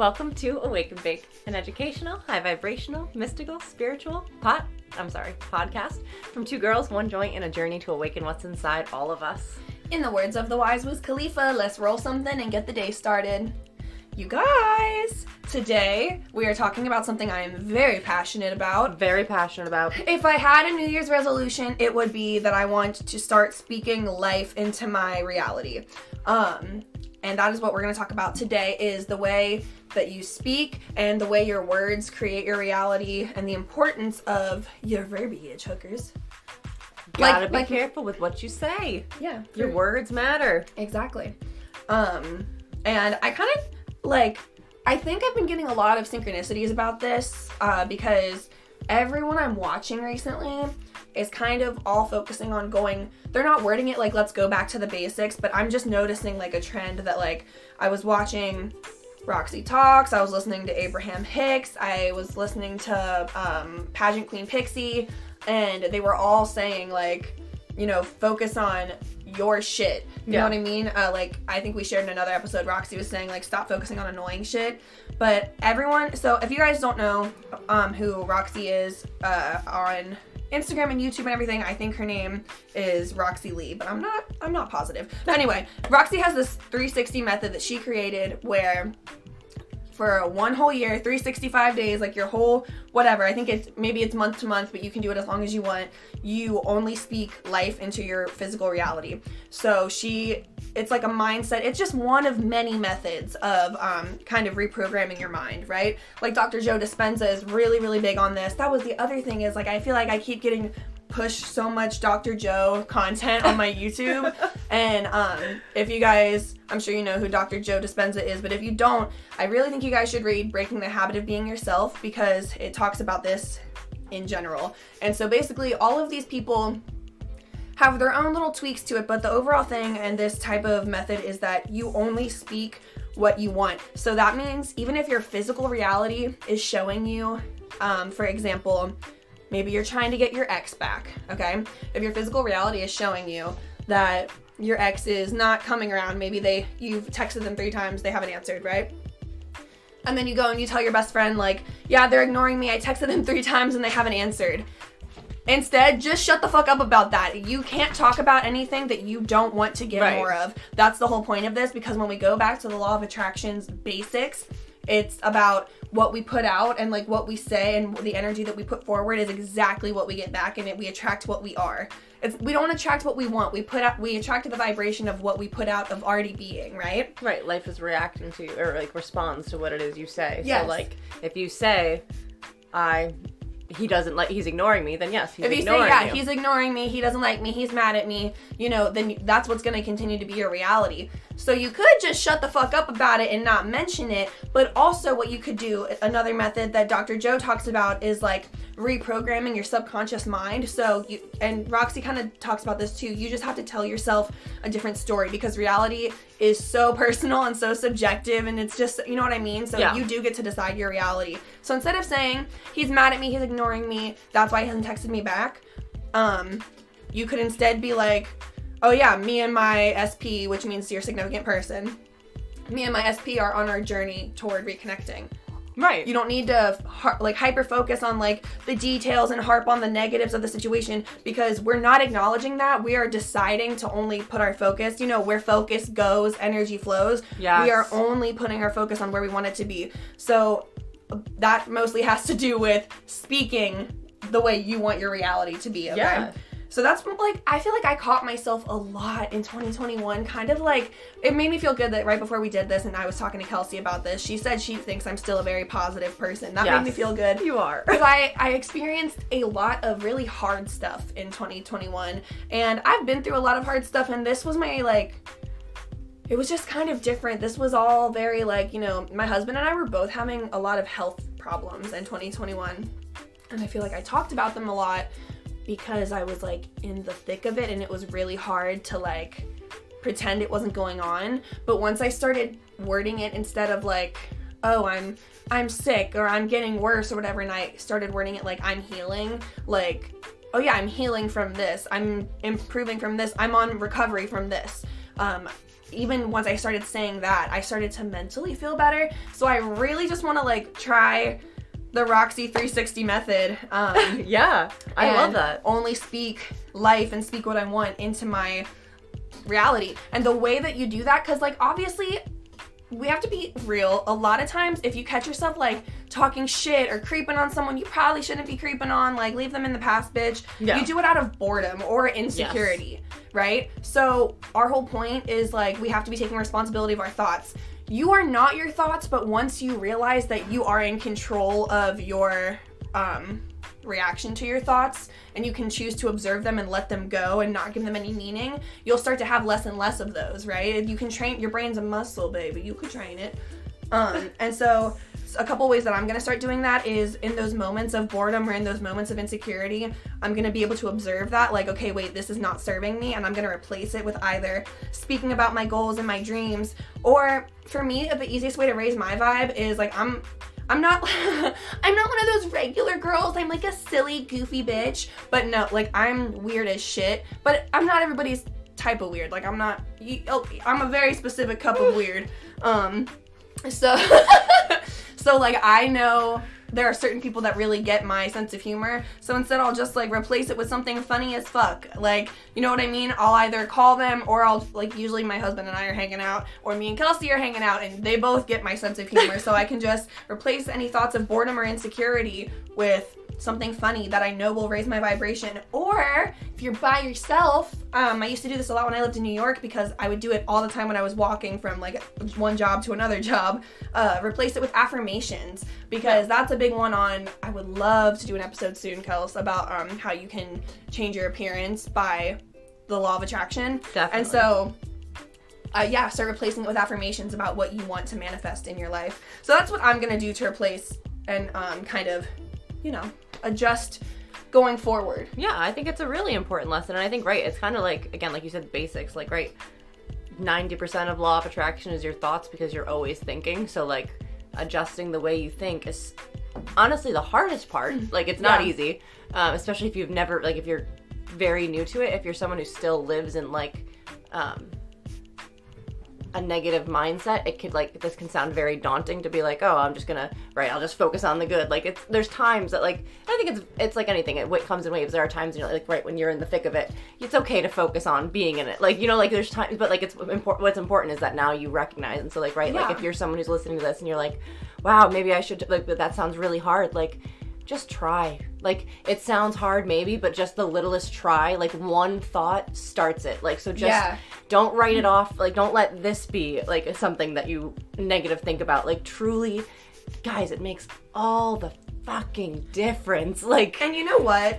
Welcome to Awaken Bake, an educational, high vibrational, mystical, spiritual pot. I'm sorry, podcast from two girls, one joint, and a journey to awaken what's inside all of us. In the words of the wise Wiz Khalifa, let's roll something and get the day started. You guys, today we are talking about something I am very passionate about. Very passionate about. If I had a New Year's resolution, it would be that I want to start speaking life into my reality. Um, and that is what we're going to talk about today is the way that you speak and the way your words create your reality and the importance of your verbiage hookers. Gotta Like- be like- careful with what you say. Yeah, Your words matter. Exactly. Um, and I kind of like, I think I've been getting a lot of synchronicities about this uh, because everyone I'm watching recently is kind of all focusing on going, they're not wording it like, let's go back to the basics, but I'm just noticing like a trend that like I was watching Roxy Talks, I was listening to Abraham Hicks, I was listening to um, Pageant Queen Pixie, and they were all saying like, you know, focus on your shit. You Yeah. know what I mean? Uh, like I think we shared in another episode. Roxy was saying like stop focusing on annoying shit. But everyone, so if you guys don't know um, who Roxy is uh, on Instagram and YouTube and everything, I think her name is Roxy Lee, but I'm not. I'm not positive. But Anyway, Roxy has this 360 method that she created where for one whole year, 365 days, like your whole whatever. I think it's maybe it's month to month, but you can do it as long as you want. You only speak life into your physical reality. So she it's like a mindset. It's just one of many methods of um, kind of reprogramming your mind, right? Like Dr. Joe Dispenza is really, really big on this. That was the other thing is like I feel like I keep getting pushed so much Dr. Joe content on my YouTube. and um, if you guys, I'm sure you know who Dr. Joe Dispenza is, but if you don't, I really think you guys should read Breaking the Habit of Being Yourself because it talks about this in general. And so basically, all of these people have their own little tweaks to it, but the overall thing and this type of method is that you only speak what you want. So that means even if your physical reality is showing you, um, for example, maybe you're trying to get your ex back, okay? If your physical reality is showing you that your ex is not coming around, maybe they you've texted them three times, they haven't answered, right? And then you go and you tell your best friend, like, yeah, they're ignoring me. I texted them three times and they haven't answered. Instead, just shut the fuck up about that. You can't talk about anything that you don't want to get Right. more of. That's the whole point of this because when we go back to the law of attraction's basics, it's about what we put out and like what we say and the energy that we put forward is exactly what we get back and it, we attract what we are. It's, we don't attract what we want. We put out we attract the vibration of what we put out of already being, right? Right, life is reacting to or like responds to what it is you say. Yes. So like if you say I he doesn't like he's ignoring me, then yes, he's ignoring. if you say yeah you. he's ignoring me he doesn't like me he's mad at me you know then that's what's going to continue to be your reality so you could just shut the fuck up about it and not mention it but also what you could do another method that dr joe talks about is like reprogramming your subconscious mind. So you and roxy kind of talks about this too you just have to tell yourself a different story because reality is so personal and so subjective and it's just you know what i mean? So Yeah. you do get to decide your reality. So instead of saying he's mad at me he's ignoring me that's why he hasn't texted me back um you could instead be like oh yeah me and my sp which means your significant person me and my sp are on our journey toward reconnecting right. you don't need to like hyper focus on like the details and harp on the negatives of the situation because we're not acknowledging that we are deciding to only put our focus you know where focus goes energy flows Yeah. we are only putting our focus on where we want it to be so that mostly has to do with speaking the way you want your reality to be okay Yeah. So that's like I feel like I caught myself a lot in 2021. Kind of like it made me feel good that right before we did this, and I was talking to Kelsey about this. She said she thinks I'm still a very positive person. That Yes. made me feel good. You are. Because I, I experienced a lot of really hard stuff in 2021. And I've been through a lot of hard stuff, and this was my like it was just kind of different. This was all very like, you know, my husband and I were both having a lot of health problems in 2021. And I feel like I talked about them a lot because I was like in the thick of it and it was really hard to like pretend it wasn't going on. But once I started wording it instead of like, oh, I'm I'm sick or I'm getting worse or whatever and I started wording it like I'm healing, like oh yeah, I'm healing from this. I'm improving from this. I'm on recovery from this. um, even once I started saying that, I started to mentally feel better. So I really just want to like try the Roxy 360 method. Um, yeah, I love that. Only speak life and speak what I want into my reality. And the way that you do that, because like obviously we have to be real. A lot of times, if you catch yourself like talking shit or creeping on someone you probably shouldn't be creeping on, like leave them in the past, bitch. Yeah. You do it out of boredom or insecurity, right? So, our whole point is like we have to be taking responsibility of our thoughts. You are not your thoughts, but once you realize that you are in control of your um, reaction to your thoughts and you can choose to observe them and let them go and not give them any meaning, you'll start to have less and less of those, right? You can train your brain's a muscle, baby. You could train it. Um, and so a couple ways that I'm gonna start doing that is in those moments of boredom or in those moments of insecurity, I'm gonna be able to observe that, like, okay, wait, this is not serving me, and I'm gonna replace it with either speaking about my goals and my dreams, or for me, the easiest way to raise my vibe is like I'm I'm not I'm not one of those regular girls. I'm like a silly, goofy bitch. But no, like I'm weird as shit. But I'm not everybody's type of weird. Like I'm not you- oh, I'm a very specific cup of weird. Um so so like I know there are certain people that really get my sense of humor. So instead I'll just like replace it with something funny as fuck. Like, you know what I mean? I'll either call them or I'll like usually my husband and I are hanging out or me and Kelsey are hanging out and they both get my sense of humor. so I can just replace any thoughts of boredom or insecurity with something funny that I know will raise my vibration. Or if you're by yourself, um, I used to do this a lot when I lived in New York because I would do it all the time when I was walking from like one job to another job. Uh, replace it with affirmations because that's a big one on. I would love to do an episode soon, Kels, about um, how you can change your appearance by the law of attraction. Definitely. And so uh, yeah, start replacing it with affirmations about what you want to manifest in your life. So that's what I'm gonna do to replace and um, kind of, you know, adjust going forward. Yeah, I think it's a really important lesson. And I think, right, it's kind of like, again, like you said, basics. Like, right, 90% of law of attraction is your thoughts because you're always thinking. So, like, adjusting the way you think is honestly the hardest part. Like, it's not Yeah. easy, um, especially if you've never, like, if you're very new to it, if you're someone who still lives in, like, um, a negative mindset, it could like this can sound very daunting to be like, oh, I'm just gonna right, I'll just focus on the good. Like it's there's times that like I think it's it's like anything. It what comes in waves. There are times you know like right when you're in the thick of it, it's okay to focus on being in it. Like you know like there's times, but like it's important. What's important is that now you recognize. And so like right like if you're someone who's listening to this and you're like, wow, maybe I should like but that sounds really hard. Like just try. Like it sounds hard maybe, but just the littlest try, like one thought starts it. Like so just Yeah. don't write it off. Like don't let this be like something that you negative think about. Like truly guys, it makes all the fucking difference. Like And you know what?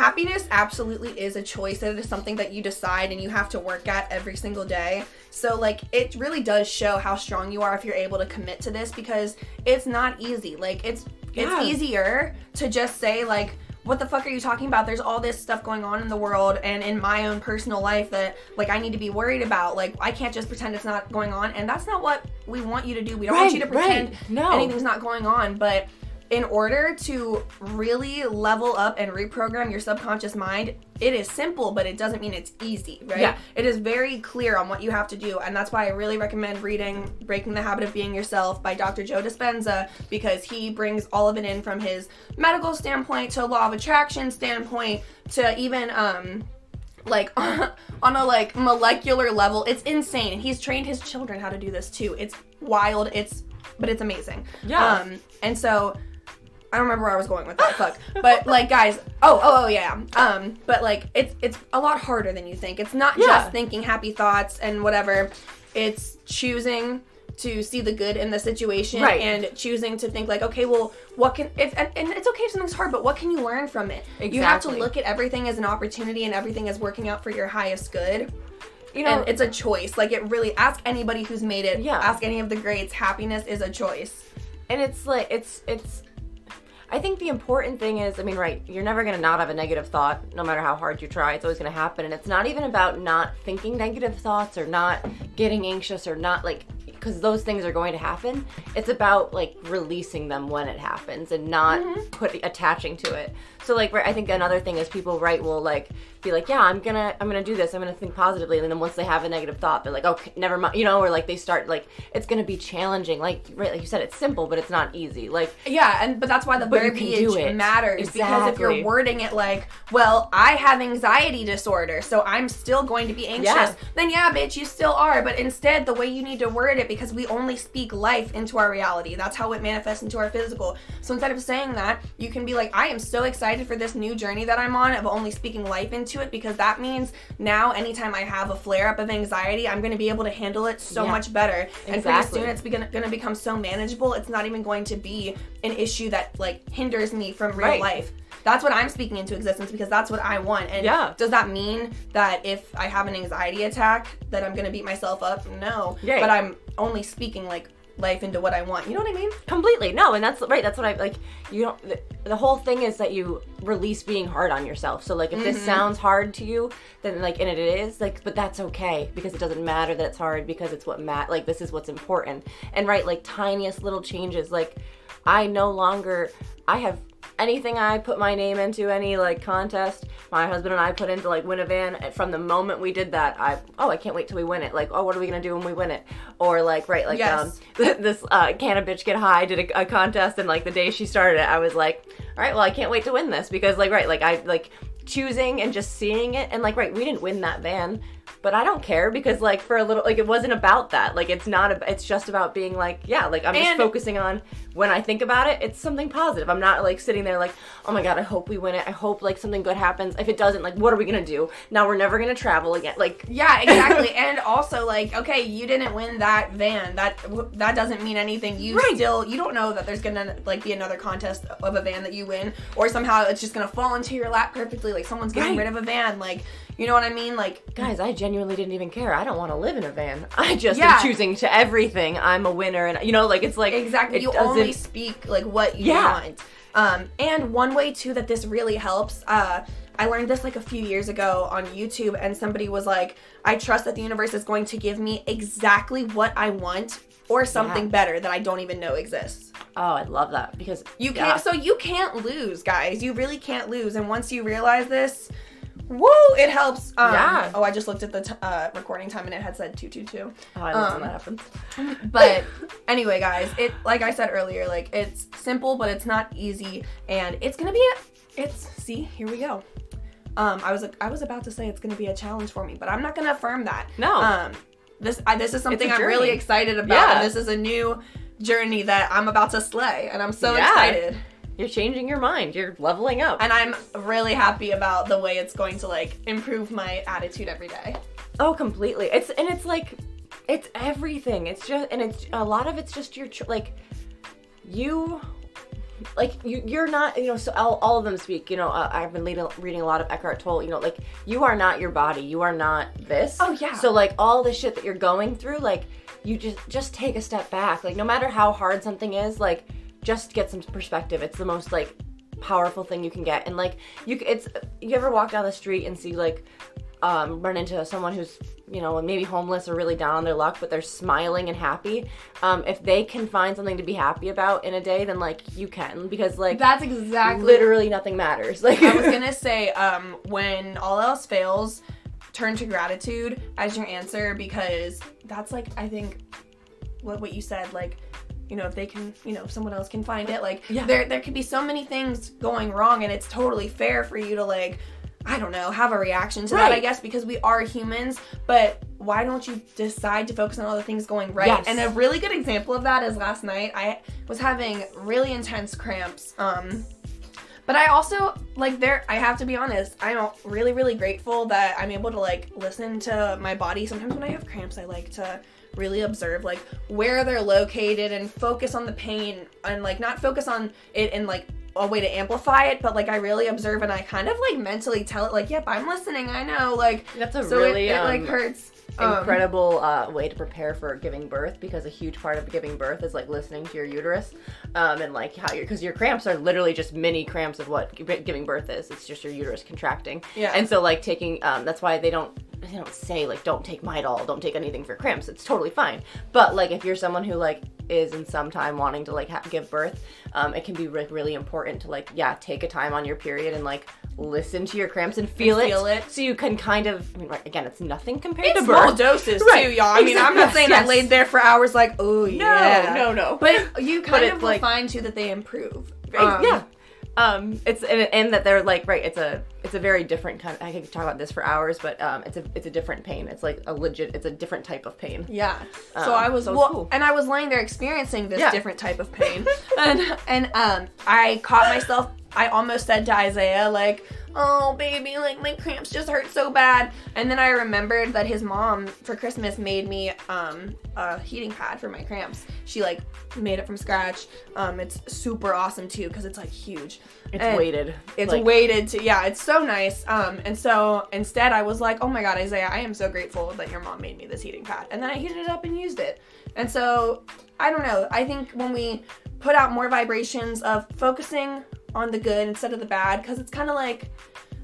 Happiness absolutely is a choice. It is something that you decide and you have to work at every single day. So, like, it really does show how strong you are if you're able to commit to this because it's not easy. Like, it's Yeah. it's easier to just say like what the fuck are you talking about? There's all this stuff going on in the world and in my own personal life that like I need to be worried about. Like I can't just pretend it's not going on and that's not what we want you to do. We don't want you to Right, right. pretend No. anything's not going on, but in order to really level up and reprogram your subconscious mind, it is simple, but it doesn't mean it's easy, right? Yeah. It is very clear on what you have to do, and that's why I really recommend reading Breaking the Habit of Being Yourself by Dr. Joe Dispenza because he brings all of it in from his medical standpoint to law of attraction standpoint to even um like on a like molecular level. It's insane. And he's trained his children how to do this too. It's wild. It's but it's amazing. Yeah. Um and so I don't remember where I was going with that. Fuck. But like, guys. Oh, oh, oh, yeah. Um, but like, it's it's a lot harder than you think. It's not Yeah. just thinking happy thoughts and whatever. It's choosing to see the good in the situation Right. and choosing to think like, okay, well, what can if and, and it's okay if something's hard, but what can you learn from it? You have to look at everything as an opportunity and everything as working out for your highest good. you know and it's a choice. Like it really ask anybody who's made it. Yeah. Ask any of the greats. Happiness is a choice. and it's like it's it's I think the important thing is, I mean, right, you're never gonna not have a negative thought, no matter how hard you try. It's always gonna happen, and it's not even about not thinking negative thoughts or not getting anxious or not like because those things are going to happen. It's about like releasing them when it happens and not Mm-hmm. put attaching to it. So like I think another thing is people right will like be like, yeah, I'm gonna I'm gonna do this. I'm gonna think positively, and then once they have a negative thought, they're like, okay, never mind, you know, or like they start like it's gonna be challenging. Like right, like you said, it's simple, but it's not easy. Like Yeah, and but that's why the verbiage matters because if you're wording it like, "Well, I have anxiety disorder, so I'm still going to be anxious," Yeah. then yeah, bitch, you still are. But instead, the way you need to word it, because we only speak life into our reality. That's how it manifests into our physical. So instead of saying that, you can be like, "I am so excited for this new journey that I'm on of only speaking life into it," because that means now, anytime I have a flare up of anxiety, I'm going to be able to handle it so Yeah. much better. And pretty soon, it's going to become so manageable. It's not even going to be an issue that like hinders me from real Right. life. That's what I'm speaking into existence because that's what I want. And Yeah. does that mean that if I have an anxiety attack that I'm gonna beat myself up? No. Yeah. But I'm only speaking like life into what I want. You know what I mean? completely no and that's right that's what i like you don't the, the whole thing is that you release being hard on yourself so like if this mm-hmm. sounds hard to you then like and it is like but that's okay because it doesn't matter that it's hard because it's what mat like this is what's important and right like tiniest little changes like i no longer i have anything I put my name into, any like contest, my husband and I put into like win a van. From the moment we did that, I oh I can't wait till we win it. Like oh what are we gonna do when we win it? Or like right like Yes. um this uh, can a bitch get high did a, a contest and like the day she started it, I was like all right well I can't wait to win this because like right like I like choosing and just seeing it and like right we didn't win that van but I don't care because like for a little like it wasn't about that like it's not a, it's just about being like yeah like I'm just And- focusing on when I think about it it's something positive I'm not like sitting there like oh my god I hope we win it I hope like something good happens if it doesn't like what are we gonna do now we're never gonna travel again like Yeah, exactly. and also, like, okay, you didn't win that van. That that doesn't mean anything. You Right. still you don't know that there's gonna like be another contest of a van that you win, or somehow it's just gonna fall into your lap perfectly. Like someone's getting Right. rid of a van. Like you know what I mean? Like guys, I genuinely didn't even care. I don't want to live in a van. I just Yeah. am choosing to everything. I'm a winner, and you know, like it's like exactly. It you doesn't- only speak like what you Yeah. want. Um, and one way too that this really helps. Uh, I learned this like a few years ago on YouTube, and somebody was like, "I trust that the universe is going to give me exactly what I want." Or something Yeah. better that I don't even know exists. oh, I love that because You yeah. can't. So you can't lose, guys. You really can't lose. And once you realize this, woo, it helps. Um, Yeah. Oh, I just looked at the t- uh, recording time and it had said two two two. Oh, I love um, when that happens. But anyway, guys, it like I said earlier, like it's simple, but it's not easy, and it's gonna be a. It's see, here we go. Um, I was I was about to say it's gonna be a challenge for me, but I'm not gonna affirm that. No. Um, this I, this is something I'm really excited about, Yeah. and this is a new journey that I'm about to slay, and I'm so Yeah. excited. You're changing your mind. You're leveling up. and I'm really happy about the way it's going to like improve my attitude every day. Oh, completely. It's and it's like it's everything. It's just and it's a lot of it's just your cho- like you like you you're not you know so all, all of them speak you know uh, i've been reading, reading a lot of eckhart tolle you know like you are not your body you are not this Oh, yeah. so like all the shit that you're going through like you just just take a step back like no matter how hard something is like just get some perspective it's the most like powerful thing you can get and like you it's you ever walk down the street and see like um, run into someone who's you know maybe homeless or really down on their luck but they're smiling and happy um, if they can find something to be happy about in a day then like you can because like That's exactly. literally nothing matters like I was gonna say, um, when all else fails, turn to gratitude as your answer because that's like I think what what you said, like. You know, if they can, you know, if someone else can find it, like Yeah. there there could be so many things going wrong, and it's totally fair for you to like, I don't know, have a reaction to that. I guess because we are humans, but why don't you decide to focus on all the things going right? Yes. And a really good example of that is last night I was having really intense cramps. Um, but I also like there I have to be honest, I'm really really grateful that I'm able to like listen to my body. Sometimes when I have cramps, I like to really observe like where they're located and focus on the pain and like not focus on it in like a way to amplify it, but like I really observe and I kind of like mentally tell it like, "Yep, I'm listening. I know." Like that's a so really it, it like um, hurts. Um, incredible uh, way to prepare for giving birth because a huge part of giving birth is like listening to your uterus um, and like how your because your cramps are literally just mini cramps of what giving birth is. It's just your uterus contracting. Yeah. And so like taking um, that's why they don't they don't say like don't take Midol, don't take anything for cramps. It's totally fine. But like if you're someone who like is in some time wanting to like ha- give birth, um, it can be re- really important to like yeah take a time on your period and like listen to your cramps and feel, And it, feel it. so you can kind of I mean, right, again it's nothing compared It's to small birth. doses Right. too, y'all. I mean, I'm not saying Yes. I laid there for hours like, oh yeah. no, no. No, but you kind it's of will like- find too that they improve. Right, Um, yeah. Um, it's and, and that they're like right. It's a it's a very different kind. Of, I could talk about this for hours, but um, it's a it's a different pain. It's like a legit. It's a different type of pain. Yeah. Um, so I was so well, cool. and I was laying there experiencing this Yeah. different type of pain, and and um, I caught myself. I almost said to Isaiah like, "Oh baby, like my cramps just hurt so bad," and then I remembered that his mom for Christmas made me um a heating pad for my cramps. She like made it from scratch. Um, it's super awesome too because it's like huge. It's And- weighted. it's Like, weighted to yeah it's so nice um and so instead i was like oh my god isaiah i am so grateful that your mom made me this heating pad and then i heated it up and used it and so i don't know i think when we put out more vibrations of focusing on the good instead of the bad because it's kind of like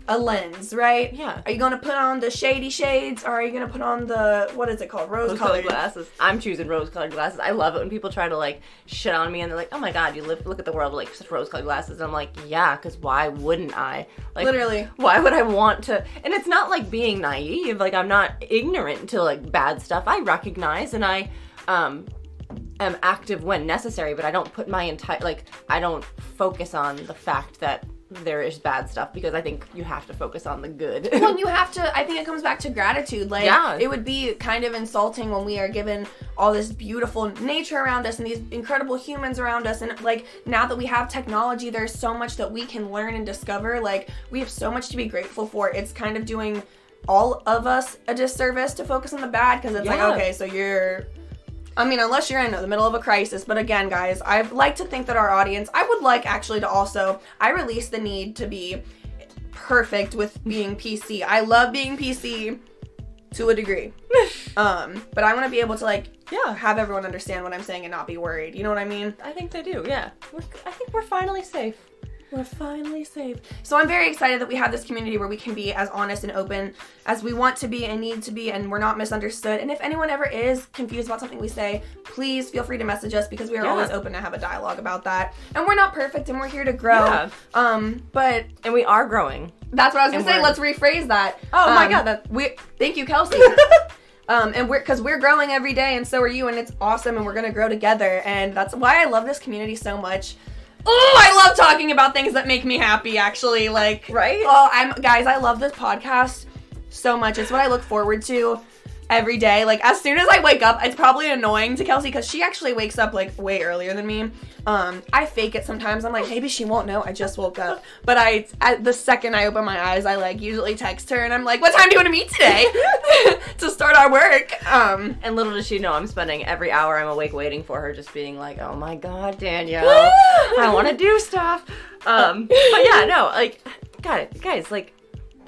a lens right Yeah. are you gonna put on the shady shades or are you gonna put on the what is it called rose colored glasses. I'm choosing rose-colored glasses. I love it when people try to like shit on me and they're like, "Oh my god, you live, look at the world with, like such rose-colored glasses." And I'm like, "Yeah, because why wouldn't I? Like, Literally. why would I want to?" And it's not like being naive. Like I'm not ignorant to like bad stuff. I recognize and I um am active when necessary, but I don't put my entire like I don't focus on the fact that there is bad stuff because I think you have to focus on the good. well, you have to. I think it comes back to gratitude. Like, Yeah. it would be kind of insulting when we are given all this beautiful nature around us and these incredible humans around us. And like now that we have technology, there's so much that we can learn and discover. Like, we have so much to be grateful for. It's kind of doing all of us a disservice to focus on the bad because it's Yeah. like, okay, so you're. I mean, unless you're in the middle of a crisis. But again, guys, I like to think that our audience, I would like actually to also, I release the need to be perfect with being PC. I love being PC to a degree. um, but I want to be able to like Yeah. have everyone understand what I'm saying and not be worried. You know what I mean? I think they do. Yeah, we're, I think we're finally safe. We're finally safe. So I'm very excited that we have this community where we can be as honest and open as we want to be and need to be, and we're not misunderstood. And if anyone ever is confused about something we say, please feel free to message us because we are Yeah. always open to have a dialogue about that. And we're not perfect, and we're here to grow. Yeah. Um, but And we are growing. That's what I was gonna And say. Let's rephrase that. Oh my Um, God, that- we thank you, Kelsey. um, and we're because we're growing every day, and so are you, and it's awesome, and we're gonna grow together, and that's why I love this community so much. Oh, I love talking about things that make me happy. Actually, like Right? Oh, I'm guys. I love this podcast so much. It's what I look forward to every day. Like as soon as I wake up, it's probably annoying to Kelsey because she actually wakes up like way earlier than me. Um, I fake it sometimes. I'm like, maybe she won't know I just woke up. But I, at the second I open my eyes, I like usually text her and I'm like, what time do you want to meet today to start our work? Um, And little does she know, I'm spending every hour I'm awake waiting for her, just being like, "Oh my god, Danielle, I want to do stuff." Um, but yeah, no, like, God, guys, like,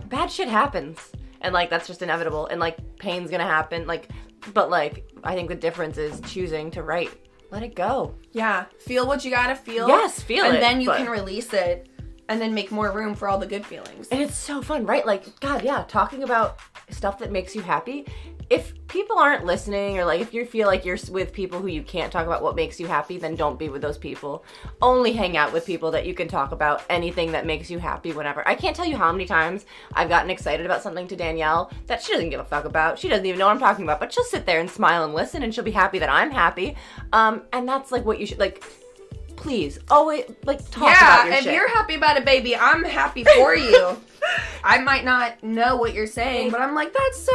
bad shit happens, and like that's just inevitable, and like pain's gonna happen, like, but like I think the difference is choosing to write, let it go. yeah, feel what you gotta feel. Yes, feel and it, then you but- can release it, and then make more room for all the good feelings. And it's so fun, right? Like, God, yeah, talking about stuff that makes you happy. If people aren't listening, or like if you feel like you're with people who you can't talk about what makes you happy, then don't be with those people. Only hang out with people that you can talk about anything that makes you happy whenever. I can't tell you how many times I've gotten excited about something to Danielle that she doesn't give a fuck about. She doesn't even know what I'm talking about, but she'll sit there and smile and listen, and she'll be happy that I'm happy. Um, and that's like what you should like. Please, always like talk yeah, about your if shit. you're happy about it, baby, I'm happy for you. I might not know what you're saying, but I'm like, that's so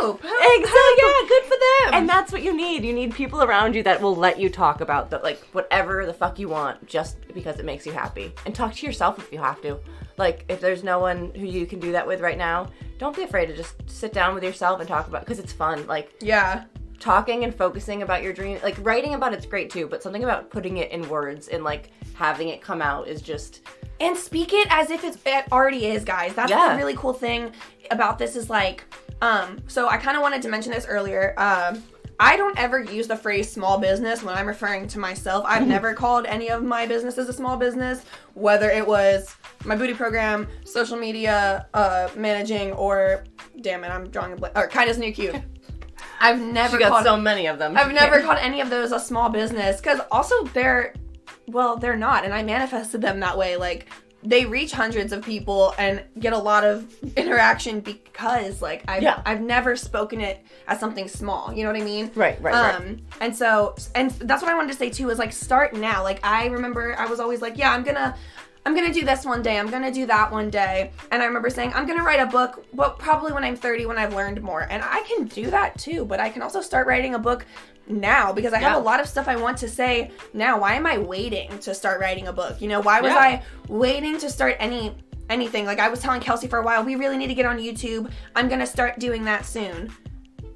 dope. Exactly. yeah, good for them. And that's what you need. You need people around you that will let you talk about the like whatever the fuck you want just because it makes you happy. And talk to yourself if you have to. Like if there's no one who you can do that with right now, don't be afraid to just sit down with yourself and talk about because it's fun. Like Yeah. Talking and focusing about your dream, like writing about it's great too, but something about putting it in words and like having it come out is just And speak it as if it's, it already is, guys. That's Yeah. the really cool thing about this is like, Um, so I kind of wanted to mention this earlier. Um, I don't ever use the phrase small business when I'm referring to myself. I've never called any of my businesses a small business, whether it was my booty program, social media, uh, managing, or damn it, I'm drawing a blank. Or kind of new cute. I've never She got called so many of them. I've never called any of those a small business because also they're, well, they're not, and I manifested them that way. Like they reach hundreds of people and get a lot of interaction because, like, I've Yeah. I've never spoken it as something small. You know what I mean? Right, right, right. Um, and so, and that's what I wanted to say too is like start now. Like I remember I was always like, yeah, I'm gonna. I'm gonna do this one day. I'm gonna do that one day. And I remember saying, I'm gonna write a book, but probably when I'm 30, when I've learned more. And I can do that too, but I can also start writing a book now because I have a lot of stuff I want to say now. Why am I waiting to start writing a book? You know, why was Yeah. I waiting to start any anything? Like I was telling Kelsey for a while, we really need to get on YouTube. I'm gonna start doing that soon.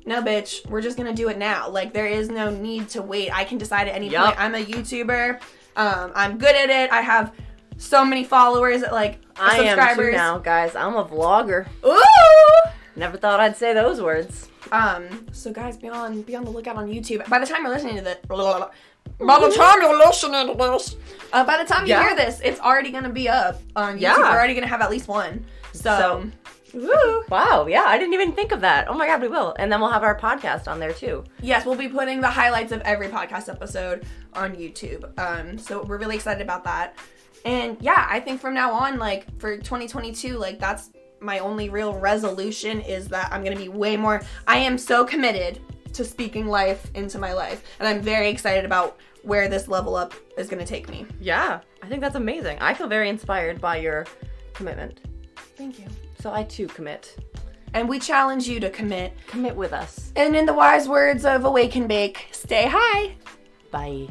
No, bitch, we're just gonna do it now. Like there is no need to wait. I can decide at any Yup. point. I'm a YouTuber. Um, I'm good at it. I have so many followers, like I am subscribers. too now, guys. I'm a vlogger. Ooh. Never thought I'd say those words. Um, so guys, be on be on the lookout on YouTube. By the time you're listening to this, by the time you're listening to this, uh, by the time you Yeah. hear this, it's already gonna be up on YouTube. Yeah. We're already gonna have at least one. So, Woo! Wow, yeah, I didn't even think of that. Oh my god, we will. And then we'll have our podcast on there too. yes, we'll be putting the highlights of every podcast episode on YouTube. Um, so we're really excited about that. And yeah, I think from now on, like for 2022, like that's my only real resolution is that I'm gonna be way more. I am so committed to speaking life into my life, and I'm very excited about where this level up is gonna take me. Yeah, I think that's amazing. I feel very inspired by your commitment. Thank you. So I too commit. And we challenge you to commit. Commit with us. And in the wise words of Awaken Bake, stay high. Bye.